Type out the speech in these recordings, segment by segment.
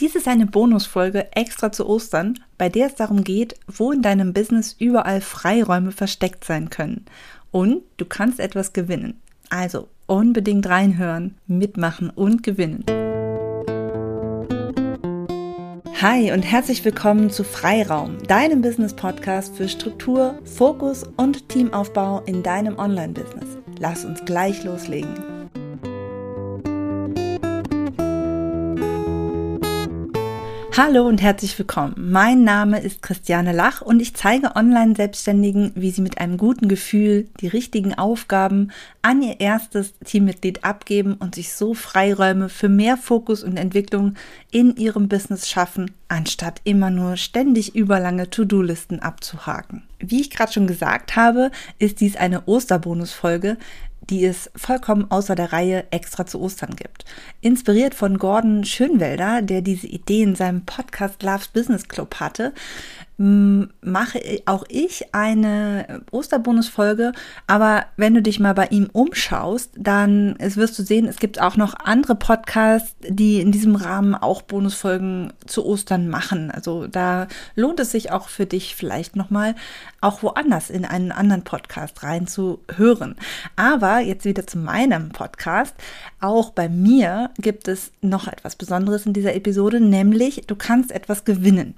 Dies ist eine Bonusfolge extra zu Ostern, bei der es darum geht, wo in deinem Business überall Freiräume versteckt sein können. Und du kannst etwas gewinnen. Also unbedingt reinhören, mitmachen und gewinnen. Hi und herzlich willkommen zu Freiraum, deinem Business-Podcast für Struktur, Fokus und Teamaufbau in deinem Online-Business. Lass uns gleich loslegen. Hallo und herzlich willkommen. Mein Name ist Christiane Lach und ich zeige Online-Selbstständigen, wie sie mit einem guten Gefühl die richtigen Aufgaben an ihr erstes Teammitglied abgeben und sich so Freiräume für mehr Fokus und Entwicklung in ihrem Business schaffen, anstatt immer nur ständig überlange To-Do-Listen abzuhaken. Wie ich gerade schon gesagt habe, ist dies eine Osterbonus-Folge, die es vollkommen außer der Reihe extra zu Ostern gibt. Inspiriert von Gordon Schönwelder, der diese Idee in seinem Podcast Loves Business Club hatte, mache auch ich eine Osterbonusfolge. Aber wenn du dich mal bei ihm umschaust, dann wirst du sehen, es gibt auch noch andere Podcasts, die in diesem Rahmen auch Bonusfolgen zu Ostern machen. Also da lohnt es sich auch für dich vielleicht nochmal auch woanders in einen anderen Podcast reinzuhören. Aber jetzt wieder zu meinem Podcast. Auch bei mir gibt es noch etwas Besonderes in dieser Episode, nämlich du kannst etwas gewinnen.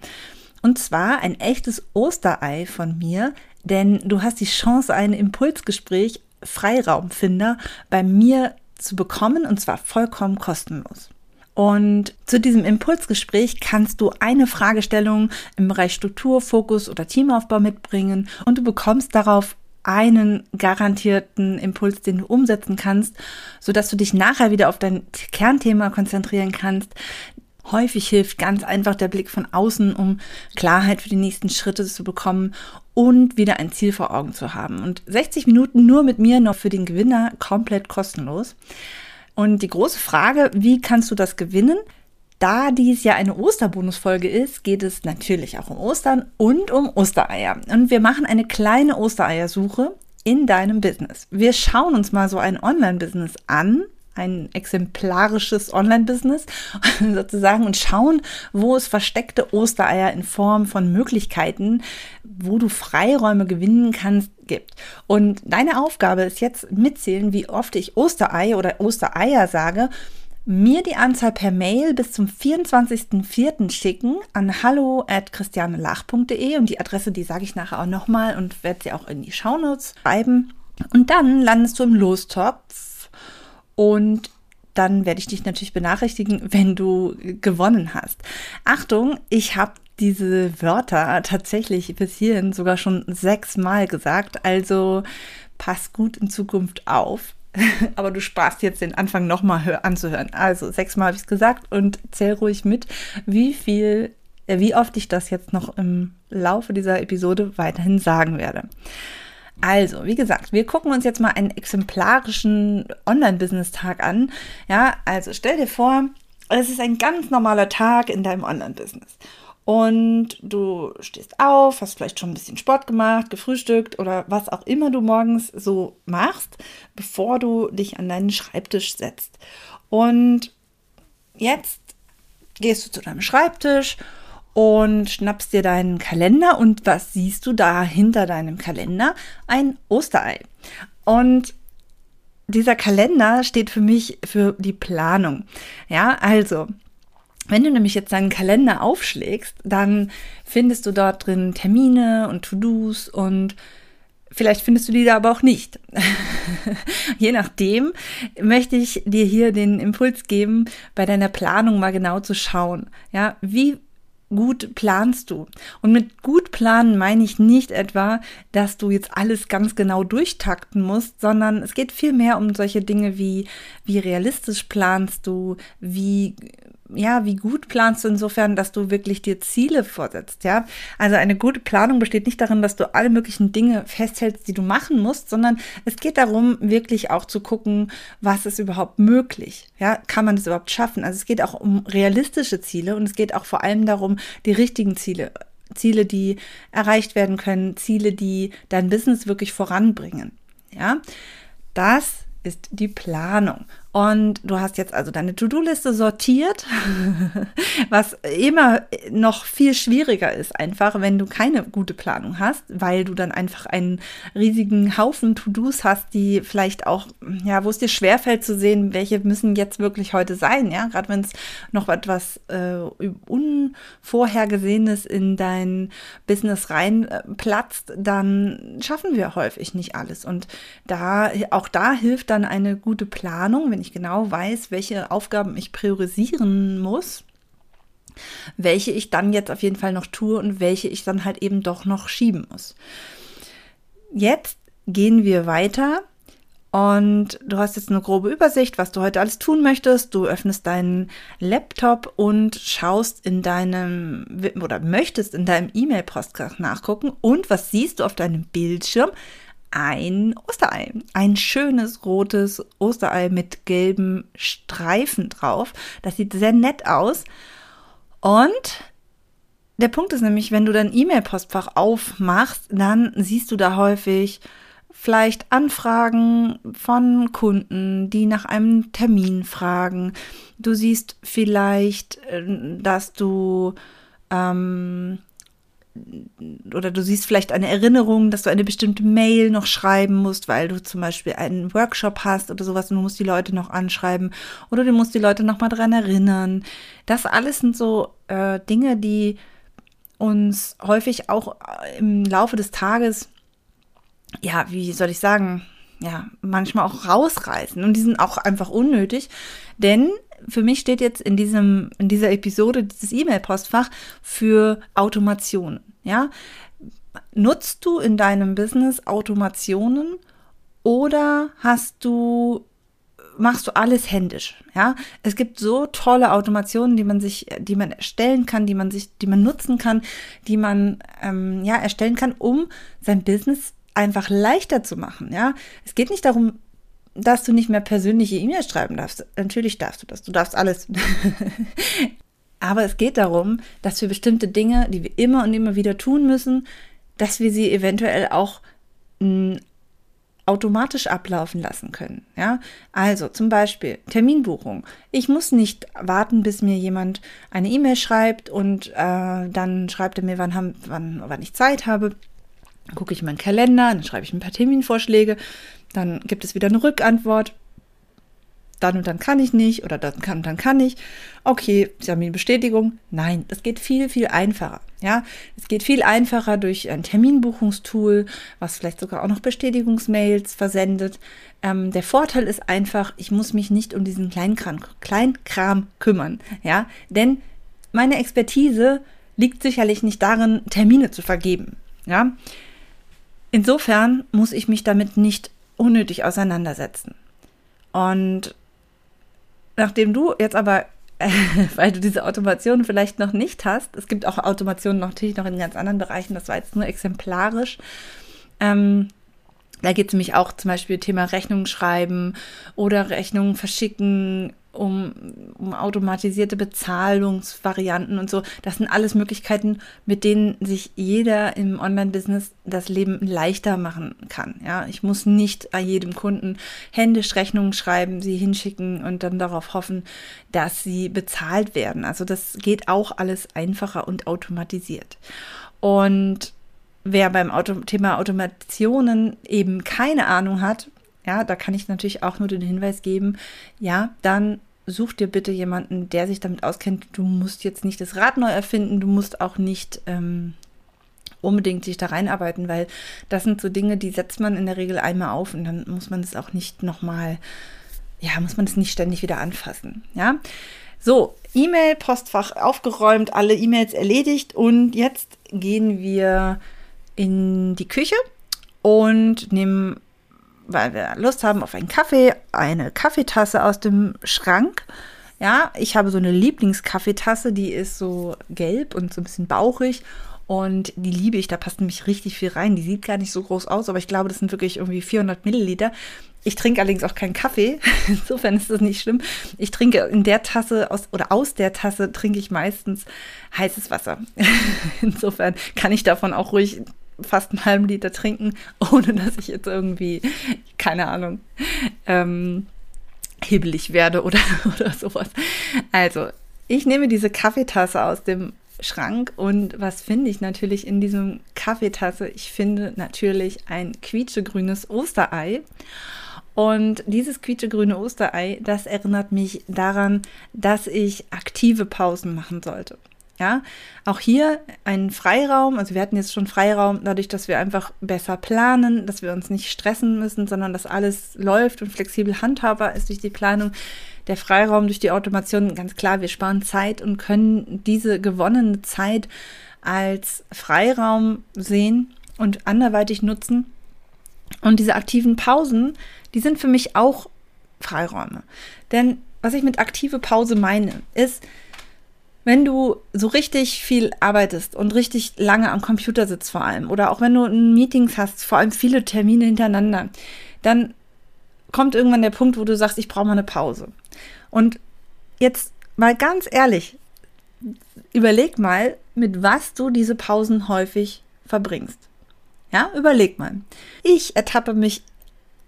Und zwar ein echtes Osterei von mir, denn du hast die Chance, ein Impulsgespräch Freiraumfinder bei mir zu bekommen und zwar vollkommen kostenlos. Und zu diesem Impulsgespräch kannst du eine Fragestellung im Bereich Struktur, Fokus oder Teamaufbau mitbringen und du bekommst darauf einen garantierten Impuls, den du umsetzen kannst, so dass du dich nachher wieder auf dein Kernthema konzentrieren kannst, Häufig hilft ganz einfach der Blick von außen, um Klarheit für die nächsten Schritte zu bekommen und wieder ein Ziel vor Augen zu haben. Und 60 Minuten nur mit mir noch für den Gewinner komplett kostenlos. Und die große Frage, wie kannst du das gewinnen? Da dies ja eine Osterbonusfolge ist, geht es natürlich auch um Ostern und um Ostereier. Und wir machen eine kleine Ostereiersuche in deinem Business. Wir schauen uns mal so ein Online-Business an, ein exemplarisches Online-Business sozusagen und schauen, wo es versteckte Ostereier in Form von Möglichkeiten, wo du Freiräume gewinnen kannst, gibt. Und deine Aufgabe ist jetzt mitzählen, wie oft ich Osterei oder Ostereier sage, mir die Anzahl per Mail bis zum 24.04. schicken an hallo at christianelach.de und die Adresse, die sage ich nachher auch nochmal und werde sie auch in die Shownotes schreiben. Und dann landest du im Lostopf und dann werde ich dich natürlich benachrichtigen, wenn du gewonnen hast. Achtung, ich habe diese Wörter tatsächlich bis hierhin sogar schon sechsmal gesagt, also pass gut in Zukunft auf. Aber du sparst jetzt den Anfang nochmal anzuhören. Also sechsmal habe ich es gesagt und zähl ruhig mit, wie viel, äh, wie oft ich das jetzt noch im Laufe dieser Episode weiterhin sagen werde. Also, wie gesagt, wir gucken uns jetzt mal einen exemplarischen Online-Business-Tag an. Ja, also stell dir vor, es ist ein ganz normaler Tag in deinem Online-Business. Und du stehst auf, hast vielleicht schon ein bisschen Sport gemacht, gefrühstückt oder was auch immer du morgens so machst, bevor du dich an deinen Schreibtisch setzt. Und jetzt gehst du zu deinem Schreibtisch und schnappst dir deinen Kalender und was siehst du da hinter deinem Kalender? Ein Osterei. Und dieser Kalender steht für mich für die Planung. Ja, also, wenn du nämlich jetzt deinen Kalender aufschlägst, dann findest du dort drin Termine und To-Dos und Vielleicht findest du die da aber auch nicht. Je nachdem möchte ich dir hier den Impuls geben, bei deiner Planung mal genau zu schauen. Ja, wie gut planst du? Und mit gut planen meine ich nicht etwa, dass du jetzt alles ganz genau durchtakten musst, sondern es geht vielmehr um solche Dinge wie, wie realistisch planst du, wie ja, wie gut planst du insofern, dass du wirklich dir Ziele vorsetzt, ja? Also eine gute Planung besteht nicht darin, dass du alle möglichen Dinge festhältst, die du machen musst, sondern es geht darum, wirklich auch zu gucken, was ist überhaupt möglich, ja? Kann man das überhaupt schaffen? Also es geht auch um realistische Ziele und es geht auch vor allem darum, die richtigen Ziele Ziele, die erreicht werden können, Ziele, die dein Business wirklich voranbringen. Ja, das ist die Planung. Und du hast jetzt also deine To-Do-Liste sortiert, was immer noch viel schwieriger ist, einfach, wenn du keine gute Planung hast, weil du dann einfach einen riesigen Haufen To-Dos hast, die vielleicht auch, ja, wo es dir schwerfällt zu sehen, welche müssen jetzt wirklich heute sein, ja, gerade wenn es noch etwas äh, Unvorhergesehenes in dein Business reinplatzt, äh, dann schaffen wir häufig nicht alles. Und da, auch da hilft dann eine gute Planung, wenn ich genau weiß, welche Aufgaben ich priorisieren muss, welche ich dann jetzt auf jeden Fall noch tue und welche ich dann halt eben doch noch schieben muss. Jetzt gehen wir weiter und du hast jetzt eine grobe Übersicht, was du heute alles tun möchtest. Du öffnest deinen Laptop und schaust in deinem oder möchtest in deinem E-Mail-Postfach nachgucken. Und was siehst du auf deinem Bildschirm? Ein Osterei. Ein schönes rotes Osterei mit gelben Streifen drauf. Das sieht sehr nett aus. Und der Punkt ist nämlich, wenn du dein E-Mail-Postfach aufmachst, dann siehst du da häufig vielleicht Anfragen von Kunden, die nach einem Termin fragen. Du siehst vielleicht, äh, dass du ähm, oder du siehst vielleicht eine Erinnerung, dass du eine bestimmte Mail noch schreiben musst, weil du zum Beispiel einen Workshop hast oder sowas und du musst die Leute noch anschreiben oder du musst die Leute noch mal dran erinnern. Das alles sind so äh, Dinge, die uns häufig auch äh, im Laufe des Tages, ja, wie soll ich sagen, ja, manchmal auch rausreißen und die sind auch einfach unnötig, denn für mich steht jetzt in diesem, in dieser Episode dieses E-Mail-Postfach für Automationen. Ja, nutzt du in deinem Business Automationen oder hast du machst du alles händisch, ja? Es gibt so tolle Automationen, die man sich, die man erstellen kann, die man sich, die man nutzen kann, die man ähm, ja erstellen kann, um sein Business einfach leichter zu machen, ja? Es geht nicht darum, dass du nicht mehr persönliche E-Mails schreiben darfst. Natürlich darfst du das. Du darfst alles. Aber es geht darum, dass wir bestimmte Dinge, die wir immer und immer wieder tun müssen, dass wir sie eventuell auch mh, hm, automatisch ablaufen lassen können. Ja, also zum Beispiel Terminbuchung. Ich muss nicht warten, bis mir jemand eine E-Mail schreibt und äh, dann schreibt er mir, wann, haben, wann, wann ich Zeit habe. Dann gucke ich in meinen Kalender, dann schreibe ich ein paar Terminvorschläge dann gibt es wieder eine Rückantwort. Dann und dann kann ich nicht oder dann kann und dann kann ich. Okay, Sie haben eine Bestätigung. Nein, das geht viel, viel einfacher. Ja, es geht viel einfacher durch ein Terminbuchungstool, was vielleicht sogar auch noch Bestätigungsmails versendet. Ähm, der Vorteil ist einfach, ich muss mich nicht um diesen Kleinkram, Kleinkram kümmern. Ja, denn meine Expertise liegt sicherlich nicht darin, Termine zu vergeben. Ja, insofern muss ich mich damit nicht unnötig auseinandersetzen. Und nachdem du jetzt aber, äh, weil du diese Automation vielleicht noch nicht hast, es gibt auch Automationen natürlich noch in ganz anderen Bereichen, das war jetzt nur exemplarisch, ähm, da geht es nämlich auch zum Beispiel Thema Rechnung schreiben oder Rechnungen verschicken, um, um automatisierte Bezahlungsvarianten und so. Das sind alles Möglichkeiten, mit denen sich jeder im Online-Business das Leben leichter machen kann. Ja, ich muss nicht bei jedem Kunden händisch Rechnungen schreiben, sie hinschicken und dann darauf hoffen, dass sie bezahlt werden. Also das geht auch alles einfacher und automatisiert. Und wer beim Auto Thema Automationen eben keine Ahnung hat, ja, da kann ich natürlich auch nur den Hinweis geben, ja, dann such dir bitte jemanden, der sich damit auskennt. Du musst jetzt nicht das Rad neu erfinden, du musst auch nicht ähm, unbedingt sich da reinarbeiten, weil das sind so Dinge, die setzt man in der Regel einmal auf und dann muss man es auch nicht nochmal, ja, muss man es nicht ständig wieder anfassen, ja. So, E-Mail-Postfach aufgeräumt, alle E-Mails erledigt und jetzt gehen wir in die Küche und nehmen weil wir Lust haben auf einen Kaffee, eine Kaffeetasse aus dem Schrank. Ja, ich habe so eine Lieblingskaffeetasse, die ist so gelb und so ein bisschen bauchig. Und die liebe ich, da passt nämlich richtig viel rein. Die sieht gar nicht so groß aus, aber ich glaube, das sind wirklich irgendwie 400 Milliliter. Ich trinke allerdings auch keinen Kaffee, insofern ist das nicht schlimm. Ich trinke in der Tasse aus oder aus der Tasse trinke ich meistens heißes Wasser. insofern kann ich davon auch ruhig fast einen halben Liter trinken, ohne dass ich jetzt irgendwie, keine Ahnung, ähm, hibbelig werde oder, oder sowas. Also, ich nehme diese Kaffeetasse aus dem Schrank und was finde ich natürlich in diesem Kaffeetasse? Ich finde natürlich ein quietschegrünes Osterei. Und dieses quietschegrüne Osterei, das erinnert mich daran, dass ich aktive Pausen machen sollte. Ja, auch hier ein Freiraum. Also wir hatten jetzt schon Freiraum, dadurch, dass wir einfach besser planen, dass wir uns nicht stressen müssen, sondern dass alles läuft und flexibel handhabbar ist durch die Planung. Der Freiraum durch die Automation, ganz klar, wir sparen Zeit und können diese gewonnene Zeit als Freiraum sehen und anderweitig nutzen. Und diese aktiven Pausen, die sind für mich auch Freiräume. Denn was ich mit aktive Pause meine, ist, wenn du so richtig viel arbeitest und richtig lange am Computer sitzt vor allem oder auch wenn du Meetings hast, vor allem viele Termine hintereinander, dann kommt irgendwann der Punkt, wo du sagst, ich brauche mal eine Pause. Und jetzt mal ganz ehrlich, überleg mal, mit was du diese Pausen häufig verbringst. Ja, überleg mal. Ich ertappe mich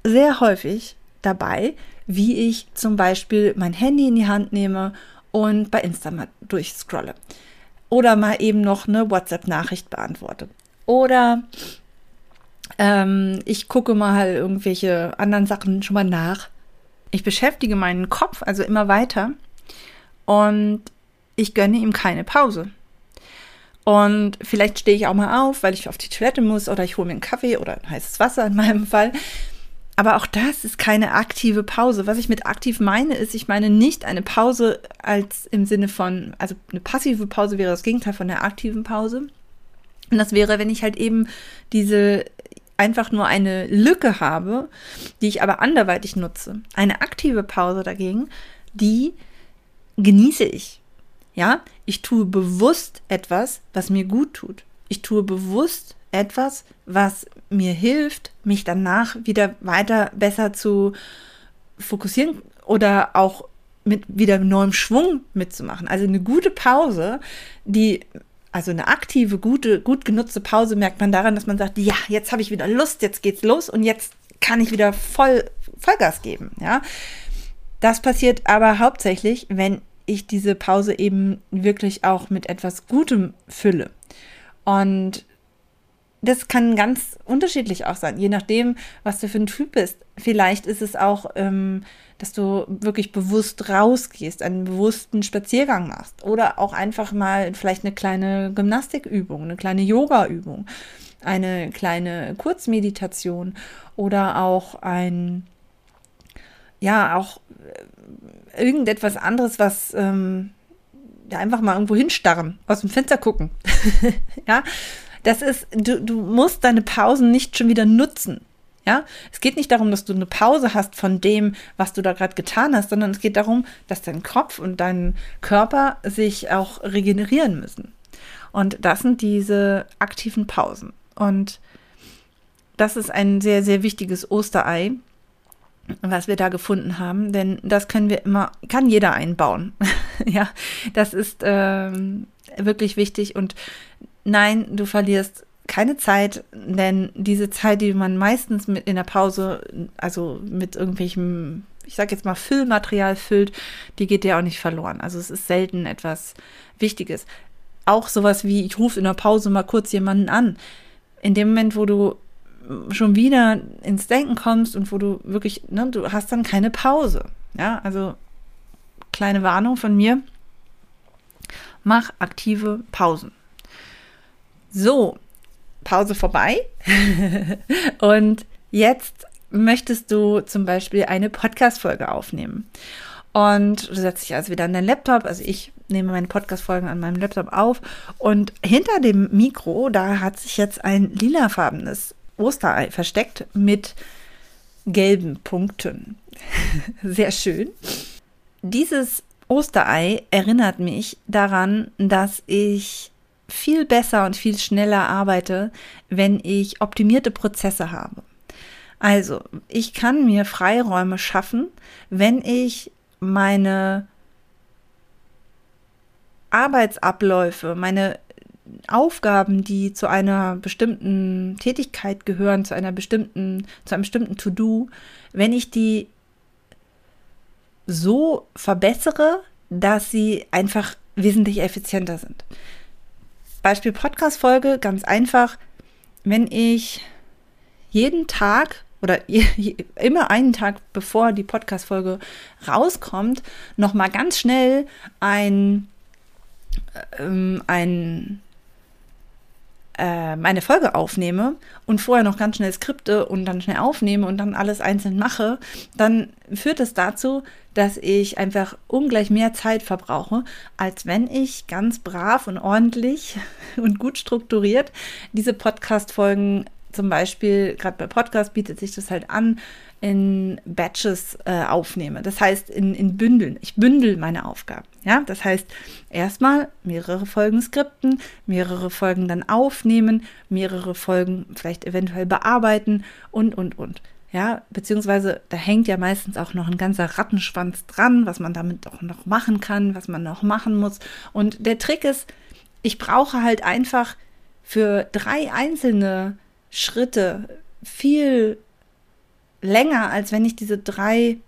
sehr häufig dabei, wie ich zum Beispiel mein Handy in die Hand nehme und bei Insta mal durchscrolle. Oder mal eben noch eine WhatsApp-Nachricht beantworte. Oder ähm, ich gucke mal irgendwelche anderen Sachen schon mal nach. Ich beschäftige meinen Kopf also immer weiter und ich gönne ihm keine Pause. Und vielleicht stehe ich auch mal auf, weil ich auf die Toilette muss oder ich hole mir einen Kaffee oder heißes Wasser in meinem Fall. Aber auch das ist keine aktive Pause. Was ich mit aktiv meine, ist, ich meine nicht eine Pause als im Sinne von, also eine passive Pause wäre das Gegenteil von der aktiven Pause. Und das wäre, wenn ich halt eben diese einfach nur eine Lücke habe, die ich aber anderweitig nutze. Eine aktive Pause dagegen, die genieße ich. Ja, ich tue bewusst etwas, was mir gut tut. Ich tue bewusst etwas, was mir hilft, mich danach wieder weiter besser zu fokussieren oder auch mit wieder neuem Schwung mitzumachen. Also eine gute Pause, die also eine aktive, gute, gut genutzte Pause merkt man daran, dass man sagt, ja, jetzt habe ich wieder Lust, jetzt geht's los und jetzt kann ich wieder voll Vollgas geben, ja. Das passiert aber hauptsächlich, wenn ich diese Pause eben wirklich auch mit etwas Gutem fülle. Und das kann ganz unterschiedlich auch sein, je nachdem, was du für ein Typ bist. Vielleicht ist es auch, ähm, dass du wirklich bewusst rausgehst, einen bewussten Spaziergang machst oder auch einfach mal vielleicht eine kleine Gymnastikübung, eine kleine Yoga-Übung, eine kleine Kurzmeditation oder auch ein, ja, auch äh, irgendetwas anderes, was ähm, ja, einfach mal irgendwo hinstarren, aus dem Fenster gucken. ja, das ist, du, du musst deine Pausen nicht schon wieder nutzen. Ja, es geht nicht darum, dass du eine Pause hast von dem, was du da gerade getan hast, sondern es geht darum, dass dein Kopf und dein Körper sich auch regenerieren müssen. Und das sind diese aktiven Pausen. Und das ist ein sehr, sehr wichtiges Osterei, was wir da gefunden haben, denn das können wir immer, kann jeder einbauen. ja, das ist ähm, wirklich wichtig und nein, du verlierst keine Zeit, denn diese Zeit, die man meistens mit in der Pause, also mit irgendwelchem, ich sag jetzt mal Füllmaterial füllt, die geht dir auch nicht verloren. Also es ist selten etwas Wichtiges. Auch sowas wie, ich rufe in der Pause mal kurz jemanden an. In dem Moment, wo du schon wieder ins Denken kommst und wo du wirklich, ne, du hast dann keine Pause. Ja, also kleine Warnung von mir. Mach aktive Pausen. So, Pause vorbei. und jetzt möchtest du zum Beispiel eine Podcast-Folge aufnehmen. Und du setzt dich also wieder an deinen Laptop. Also ich nehme meine Podcast-Folgen an meinem Laptop auf. Und hinter dem Mikro, da hat sich jetzt ein lilafarbenes Osterei versteckt mit gelben Punkten. Sehr schön. Dieses Osterei erinnert mich daran, dass ich viel besser und viel schneller arbeite, wenn ich optimierte Prozesse habe. Also, ich kann mir Freiräume schaffen, wenn ich meine Arbeitsabläufe, meine Aufgaben, die zu einer bestimmten Tätigkeit gehören, zu einer bestimmten, zu einem bestimmten To-Do, wenn ich die so verbessere, dass sie einfach wesentlich effizienter sind. Beispiel Podcast-Folge, ganz einfach. Wenn ich jeden Tag oder immer einen Tag bevor die Podcast-Folge rauskommt, nochmal ganz schnell ein, ähm, ein äh, meine Folge aufnehme und vorher noch ganz schnell Skripte und dann schnell aufnehme und dann alles einzeln mache, dann führt es dazu, dass ich einfach ungleich mehr Zeit verbrauche, als wenn ich ganz brav und ordentlich und gut strukturiert diese Podcast-Folgen zum Beispiel, gerade bei Podcast bietet sich das halt an, in Batches äh, aufnehme. Das heißt, in, in Bündeln. Ich bündel meine Aufgaben. Ja, das heißt, erstmal mehrere Folgen skripten, mehrere Folgen dann aufnehmen, mehrere Folgen vielleicht eventuell bearbeiten und, und, und. Ja, beziehungsweise da hängt ja meistens auch noch ein ganzer Rattenschwanz dran, was man damit auch noch machen kann, was man noch machen muss. Und der Trick ist, ich brauche halt einfach für drei einzelne Schritte viel länger, als wenn ich diese drei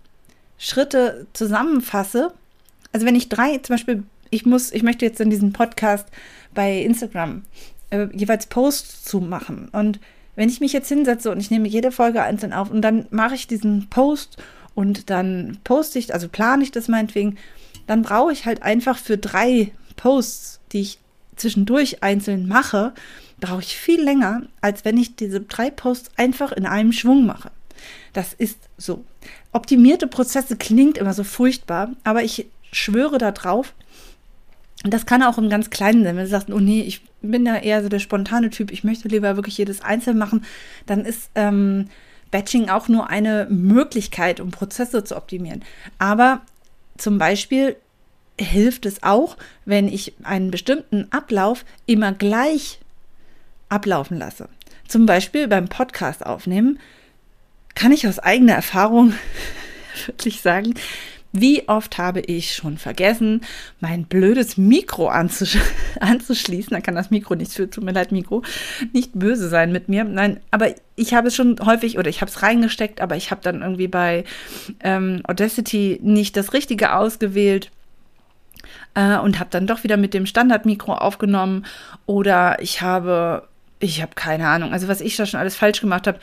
Schritte zusammenfasse. Also wenn ich drei, zum Beispiel, ich muss, ich möchte jetzt in diesem Podcast bei Instagram äh, jeweils Posts zu machen. Und wenn ich mich jetzt hinsetze und ich nehme jede Folge einzeln auf und dann mache ich diesen Post und dann poste ich, also plane ich das meinetwegen, dann brauche ich halt einfach für drei Posts, die ich zwischendurch einzeln mache, brauche ich viel länger, als wenn ich diese drei Posts einfach in einem Schwung mache. Das ist so. Optimierte Prozesse klingt immer so furchtbar, aber ich schwöre da drauf, das kann auch im ganz Kleinen sein. Wenn du sagst, oh nee, ich bin ja eher so der spontane Typ, ich möchte lieber wirklich jedes einzeln machen, dann ist ähm, Batching auch nur eine Möglichkeit, um Prozesse zu optimieren. Aber zum Beispiel hilft es auch, wenn ich einen bestimmten Ablauf immer gleich ablaufen lasse. Zum Beispiel beim Podcast aufnehmen kann ich aus eigener Erfahrung wirklich sagen, wie oft habe ich schon vergessen, mein blödes Mikro anzusch anzuschließen. Da kann das Mikro nichts für, tut mir leid, Mikro, nicht böse sein mit mir. Nein, aber ich habe es schon häufig oder ich habe es reingesteckt, aber ich habe dann irgendwie bei ähm, Audacity nicht das Richtige ausgewählt äh, und habe dann doch wieder mit dem Standardmikro aufgenommen. Oder ich habe, ich habe keine Ahnung, also was ich da schon alles falsch gemacht habe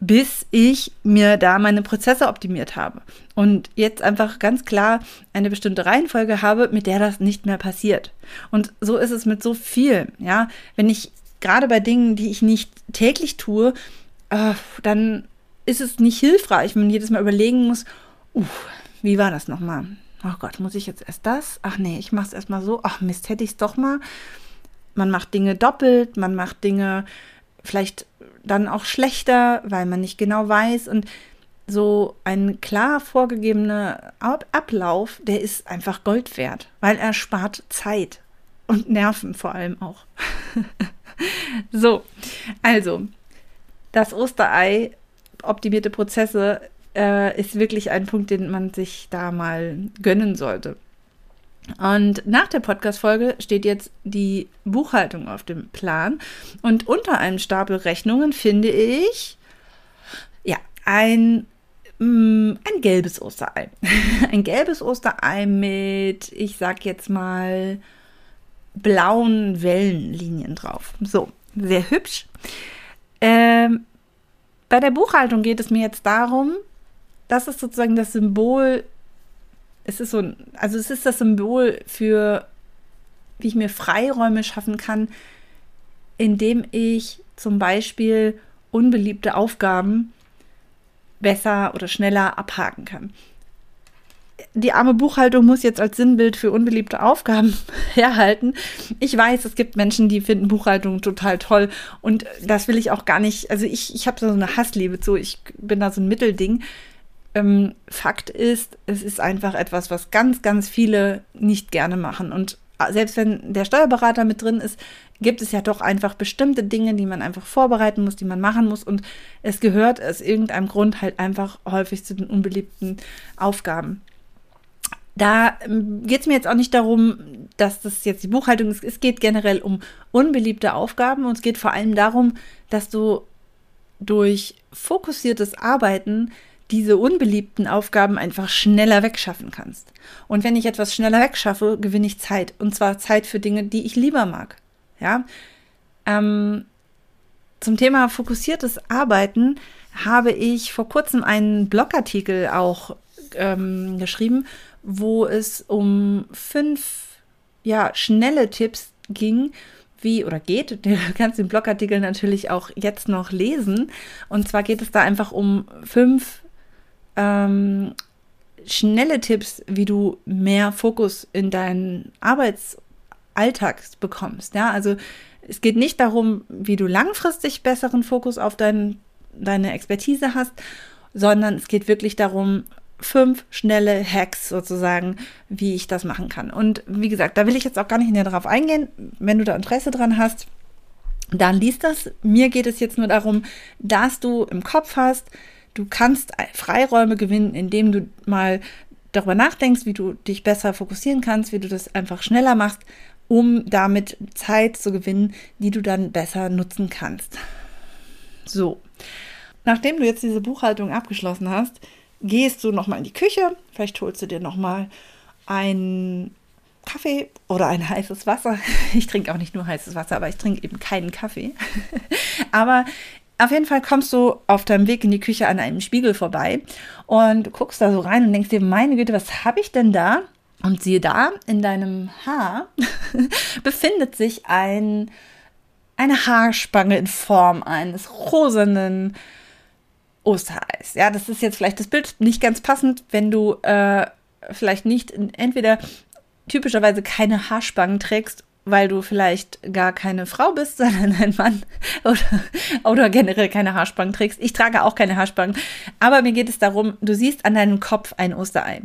bis ich mir da meine Prozesse optimiert habe. Und jetzt einfach ganz klar eine bestimmte Reihenfolge habe, mit der das nicht mehr passiert. Und so ist es mit so viel. Ja, wenn ich gerade bei Dingen, die ich nicht täglich tue, äh, dann ist es nicht hilfreich, wenn man jedes Mal überlegen muss, uh, wie war das nochmal? Oh Gott, muss ich jetzt erst das? Ach nee, ich mache es erstmal so. Ach Mist, hätte ich es doch mal. Man macht Dinge doppelt, man macht Dinge vielleicht dann auch schlechter, weil man nicht genau weiß und so ein klar vorgegebener Ablauf, der ist einfach Gold wert, weil er spart Zeit und Nerven vor allem auch. so, also das Osterei, optimierte Prozesse, äh, ist wirklich ein Punkt, den man sich da mal gönnen sollte. Und nach der Podcast-Folge steht jetzt die Buchhaltung auf dem Plan. Und unter einem Stapel Rechnungen finde ich, ja, ein, mm, ein gelbes Osterei. ein gelbes Osterei mit, ich sag jetzt mal, blauen Wellenlinien drauf. So, sehr hübsch. Ähm, bei der Buchhaltung geht es mir jetzt darum, das ist sozusagen das Symbol es ist so also es ist das Symbol für, wie ich mir Freiräume schaffen kann, indem ich zum Beispiel unbeliebte Aufgaben besser oder schneller abhaken kann. Die arme Buchhaltung muss jetzt als Sinnbild für unbeliebte Aufgaben herhalten. Ich weiß, es gibt Menschen, die finden Buchhaltung total toll und das will ich auch gar nicht. Also ich, ich habe so eine Hassliebe zu, ich bin da so ein Mittelding. Ähm, Fakt ist, es ist einfach etwas, was ganz, ganz viele nicht gerne machen. Und selbst wenn der Steuerberater mit drin ist, gibt es ja doch einfach bestimmte Dinge, die man einfach vorbereiten muss, die man machen muss. Und es gehört aus irgendeinem Grund halt einfach häufig zu den unbeliebten Aufgaben. Da ähm, geht es mir jetzt auch nicht darum, dass das jetzt die Buchhaltung ist. Es geht generell um unbeliebte Aufgaben und es geht vor allem darum, dass du durch fokussiertes Arbeiten diese unbeliebten Aufgaben einfach schneller wegschaffen kannst. Und wenn ich etwas schneller wegschaffe, gewinne ich Zeit. Und zwar Zeit für Dinge, die ich lieber mag. Ja. Ähm, zum Thema fokussiertes Arbeiten habe ich vor kurzem einen Blogartikel auch ähm, geschrieben, wo es um fünf ja, schnelle Tipps ging, wie oder geht. Du kannst den Blogartikel natürlich auch jetzt noch lesen. Und zwar geht es da einfach um fünf ähm, schnelle Tipps, wie du mehr Fokus in deinen Arbeitsalltag bekommst. Ja, also es geht nicht darum, wie du langfristig besseren Fokus auf dein, deine Expertise hast, sondern es geht wirklich darum, fünf schnelle Hacks sozusagen, wie ich das machen kann. Und wie gesagt, da will ich jetzt auch gar nicht näher darauf eingehen. Wenn du da Interesse dran hast, dann liest das. Mir geht es jetzt nur darum, dass du im Kopf hast, du kannst Freiräume gewinnen, indem du mal darüber nachdenkst, wie du dich besser fokussieren kannst, wie du das einfach schneller machst, um damit Zeit zu gewinnen, die du dann besser nutzen kannst. So. Nachdem du jetzt diese Buchhaltung abgeschlossen hast, gehst du nochmal in die Küche, vielleicht holst du dir nochmal einen Kaffee oder ein heißes Wasser. Ich trinke auch nicht nur heißes Wasser, aber ich trinke eben keinen Kaffee. aber auf jeden Fall kommst du auf deinem Weg in die Küche an einem Spiegel vorbei und guckst da so rein und denkst dir, meine Güte, was habe ich denn da? Und siehe da, in deinem Haar befindet sich ein, eine Haarspange in Form eines rosanen Ostereis. Ja, das ist jetzt vielleicht das Bild nicht ganz passend, wenn du äh, vielleicht nicht entweder typischerweise keine Haarspangen trägst, weil du vielleicht gar keine Frau bist, sondern ein Mann oder, oder generell keine Haarspangen trägst. Ich trage auch keine Haarspangen, aber mir geht es darum, du siehst an deinem Kopf ein Osterei.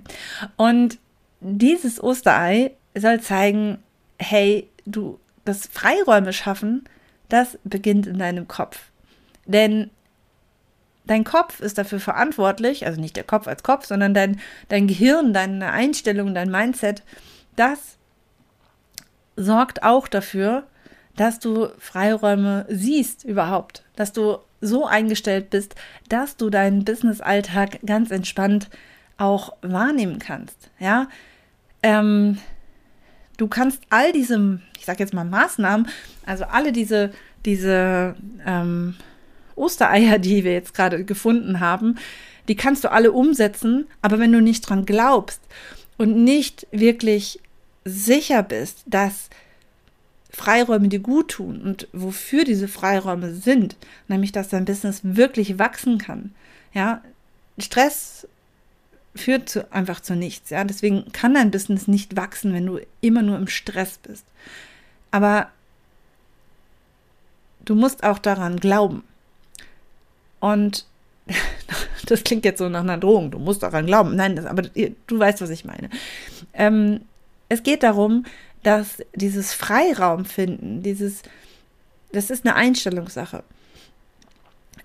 Und dieses Osterei soll zeigen, hey, du, das Freiräume schaffen, das beginnt in deinem Kopf. Denn dein Kopf ist dafür verantwortlich, also nicht der Kopf als Kopf, sondern dein, dein Gehirn, deine Einstellung, dein Mindset, das sorgt auch dafür, dass du Freiräume siehst überhaupt, dass du so eingestellt bist, dass du deinen Business-Alltag ganz entspannt auch wahrnehmen kannst. Ja, ähm, du kannst all diese, ich sag jetzt mal Maßnahmen, also alle diese, diese ähm, Ostereier, die wir jetzt gerade gefunden haben, die kannst du alle umsetzen, aber wenn du nicht dran glaubst und nicht wirklich sicher bist, dass Freiräume dir gut tun und wofür diese Freiräume sind, nämlich dass dein Business wirklich wachsen kann. Ja, Stress führt zu, einfach zu nichts. Ja, deswegen kann dein Business nicht wachsen, wenn du immer nur im Stress bist. Aber du musst auch daran glauben. Und das klingt jetzt so nach einer Drohung. Du musst daran glauben. Nein, das, aber du weißt, was ich meine. Ähm, es geht darum, dass dieses Freiraum finden, dieses, das ist eine Einstellungssache.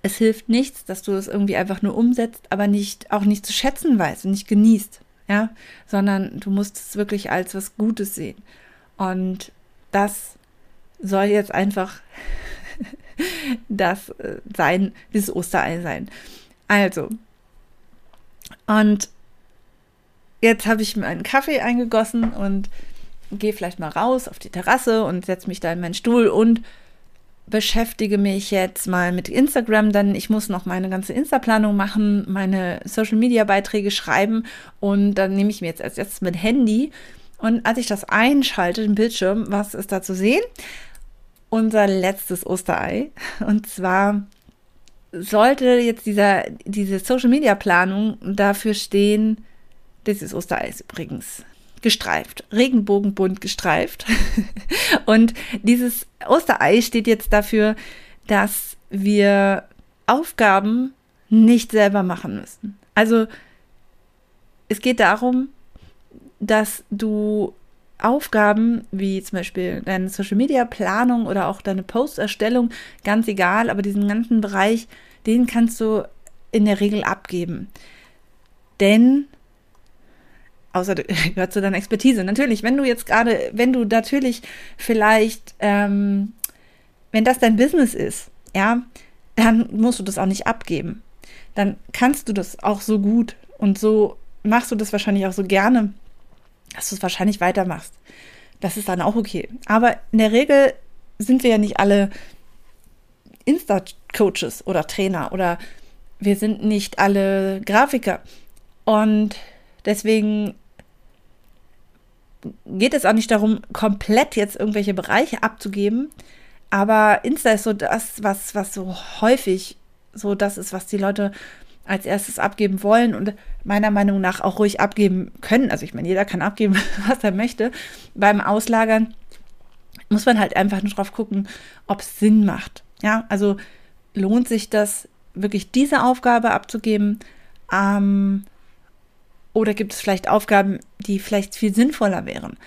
Es hilft nichts, dass du es irgendwie einfach nur umsetzt, aber nicht, auch nicht zu schätzen weißt und nicht genießt, ja, sondern du musst es wirklich als was Gutes sehen. Und das soll jetzt einfach das äh, sein, dieses Osterei sein. Also, und jetzt habe ich mir einen Kaffee eingegossen und gehe vielleicht mal raus auf die Terrasse und setze mich da in meinen Stuhl und beschäftige mich jetzt mal mit Instagram, denn ich muss noch meine ganze Insta-Planung machen, meine Social-Media-Beiträge schreiben und dann nehme ich mir jetzt als erstes mit Handy und als ich das einschalte, den Bildschirm, was ist da zu sehen? Unser letztes Osterei und zwar sollte jetzt dieser, diese Social-Media-Planung dafür stehen, Osterei ist übrigens gestreift, regenbogenbunt gestreift. Und dieses Osterei steht jetzt dafür, dass wir Aufgaben nicht selber machen müssen. Also es geht darum, dass du Aufgaben wie zum Beispiel deine Social Media Planung oder auch deine Posterstellung, ganz egal, aber diesen ganzen Bereich, den kannst du in der Regel abgeben. Denn außer gehört zu deiner Expertise. Natürlich, wenn du jetzt gerade, wenn du natürlich vielleicht, ähm, wenn das dein Business ist, ja, dann musst du das auch nicht abgeben. dann kannst du das auch so gut und so machst du das wahrscheinlich auch so gerne, dass du es wahrscheinlich weitermachst. Das ist dann auch okay. Aber in der Regel sind wir ja nicht alle Insta-Coaches oder Trainer oder wir sind nicht alle Grafiker. Und deswegen geht es auch nicht darum, komplett jetzt irgendwelche Bereiche abzugeben. Aber Insta ist so das, was, was so häufig so das ist, was die Leute als erstes abgeben wollen und meiner Meinung nach auch ruhig abgeben können. Also ich meine, jeder kann abgeben, was er möchte. Beim Auslagern muss man halt einfach nur drauf gucken, ob es Sinn macht. Ja, also lohnt sich das wirklich diese Aufgabe abzugeben? Ähm, oder gibt es vielleicht Aufgaben, die vielleicht viel sinnvoller wären?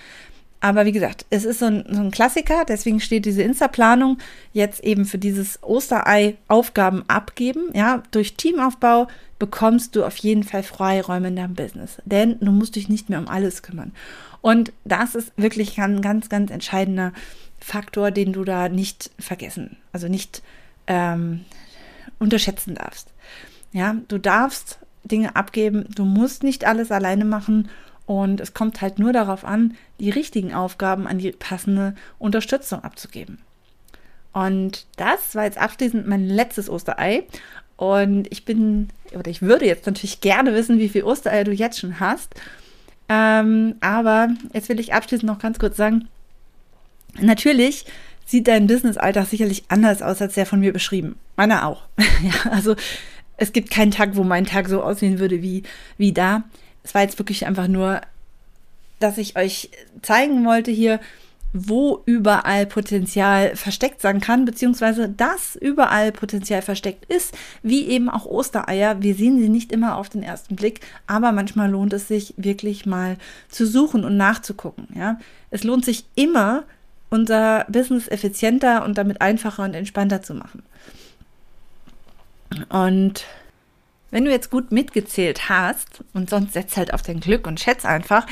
Aber wie gesagt, es ist so ein, so ein Klassiker, deswegen steht diese Insta-Planung jetzt eben für dieses Osterei Aufgaben abgeben. Ja, durch Teamaufbau bekommst du auf jeden Fall Freiräume in deinem Business, denn du musst dich nicht mehr um alles kümmern. Und das ist wirklich ein ganz, ganz entscheidender Faktor, den du da nicht vergessen, also nicht ähm, unterschätzen darfst. Ja, du darfst Dinge abgeben, du musst nicht alles alleine machen und es kommt halt nur darauf an, die richtigen Aufgaben an die passende Unterstützung abzugeben. Und das war jetzt abschließend mein letztes Osterei. Und ich bin, oder ich würde jetzt natürlich gerne wissen, wie viel Ostereier du jetzt schon hast. Ähm, aber jetzt will ich abschließend noch ganz kurz sagen, natürlich sieht dein Business-Alltag sicherlich anders aus als der von mir beschrieben. Meiner auch. ja, also es gibt keinen Tag, wo mein Tag so aussehen würde wie, wie da es war jetzt wirklich einfach nur, dass ich euch zeigen wollte hier, wo überall Potenzial versteckt sein kann, beziehungsweise dass überall Potenzial versteckt ist, wie eben auch Ostereier. Wir sehen sie nicht immer auf den ersten Blick, aber manchmal lohnt es sich wirklich mal zu suchen und nachzugucken. Ja? Es lohnt sich immer, unser Business effizienter und damit einfacher und entspannter zu machen. Und wenn du jetzt gut mitgezählt hast und sonst setz halt auf dein Glück und schätz einfach,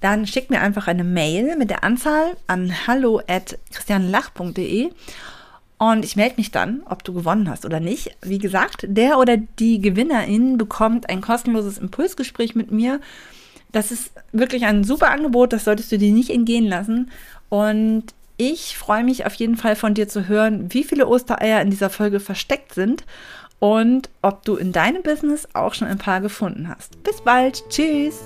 dann schick mir einfach eine Mail mit der Anzahl an hallo at christianlach.de und ich melde mich dann, ob du gewonnen hast oder nicht. Wie gesagt, der oder die Gewinnerin bekommt ein kostenloses Impulsgespräch mit mir. Das ist wirklich ein super Angebot, das solltest du dir nicht entgehen lassen. Und ich freue mich auf jeden Fall von dir zu hören, wie viele Ostereier in dieser Folge versteckt sind und ob du in deinem Business auch schon ein paar gefunden hast. Bis bald. Tschüss.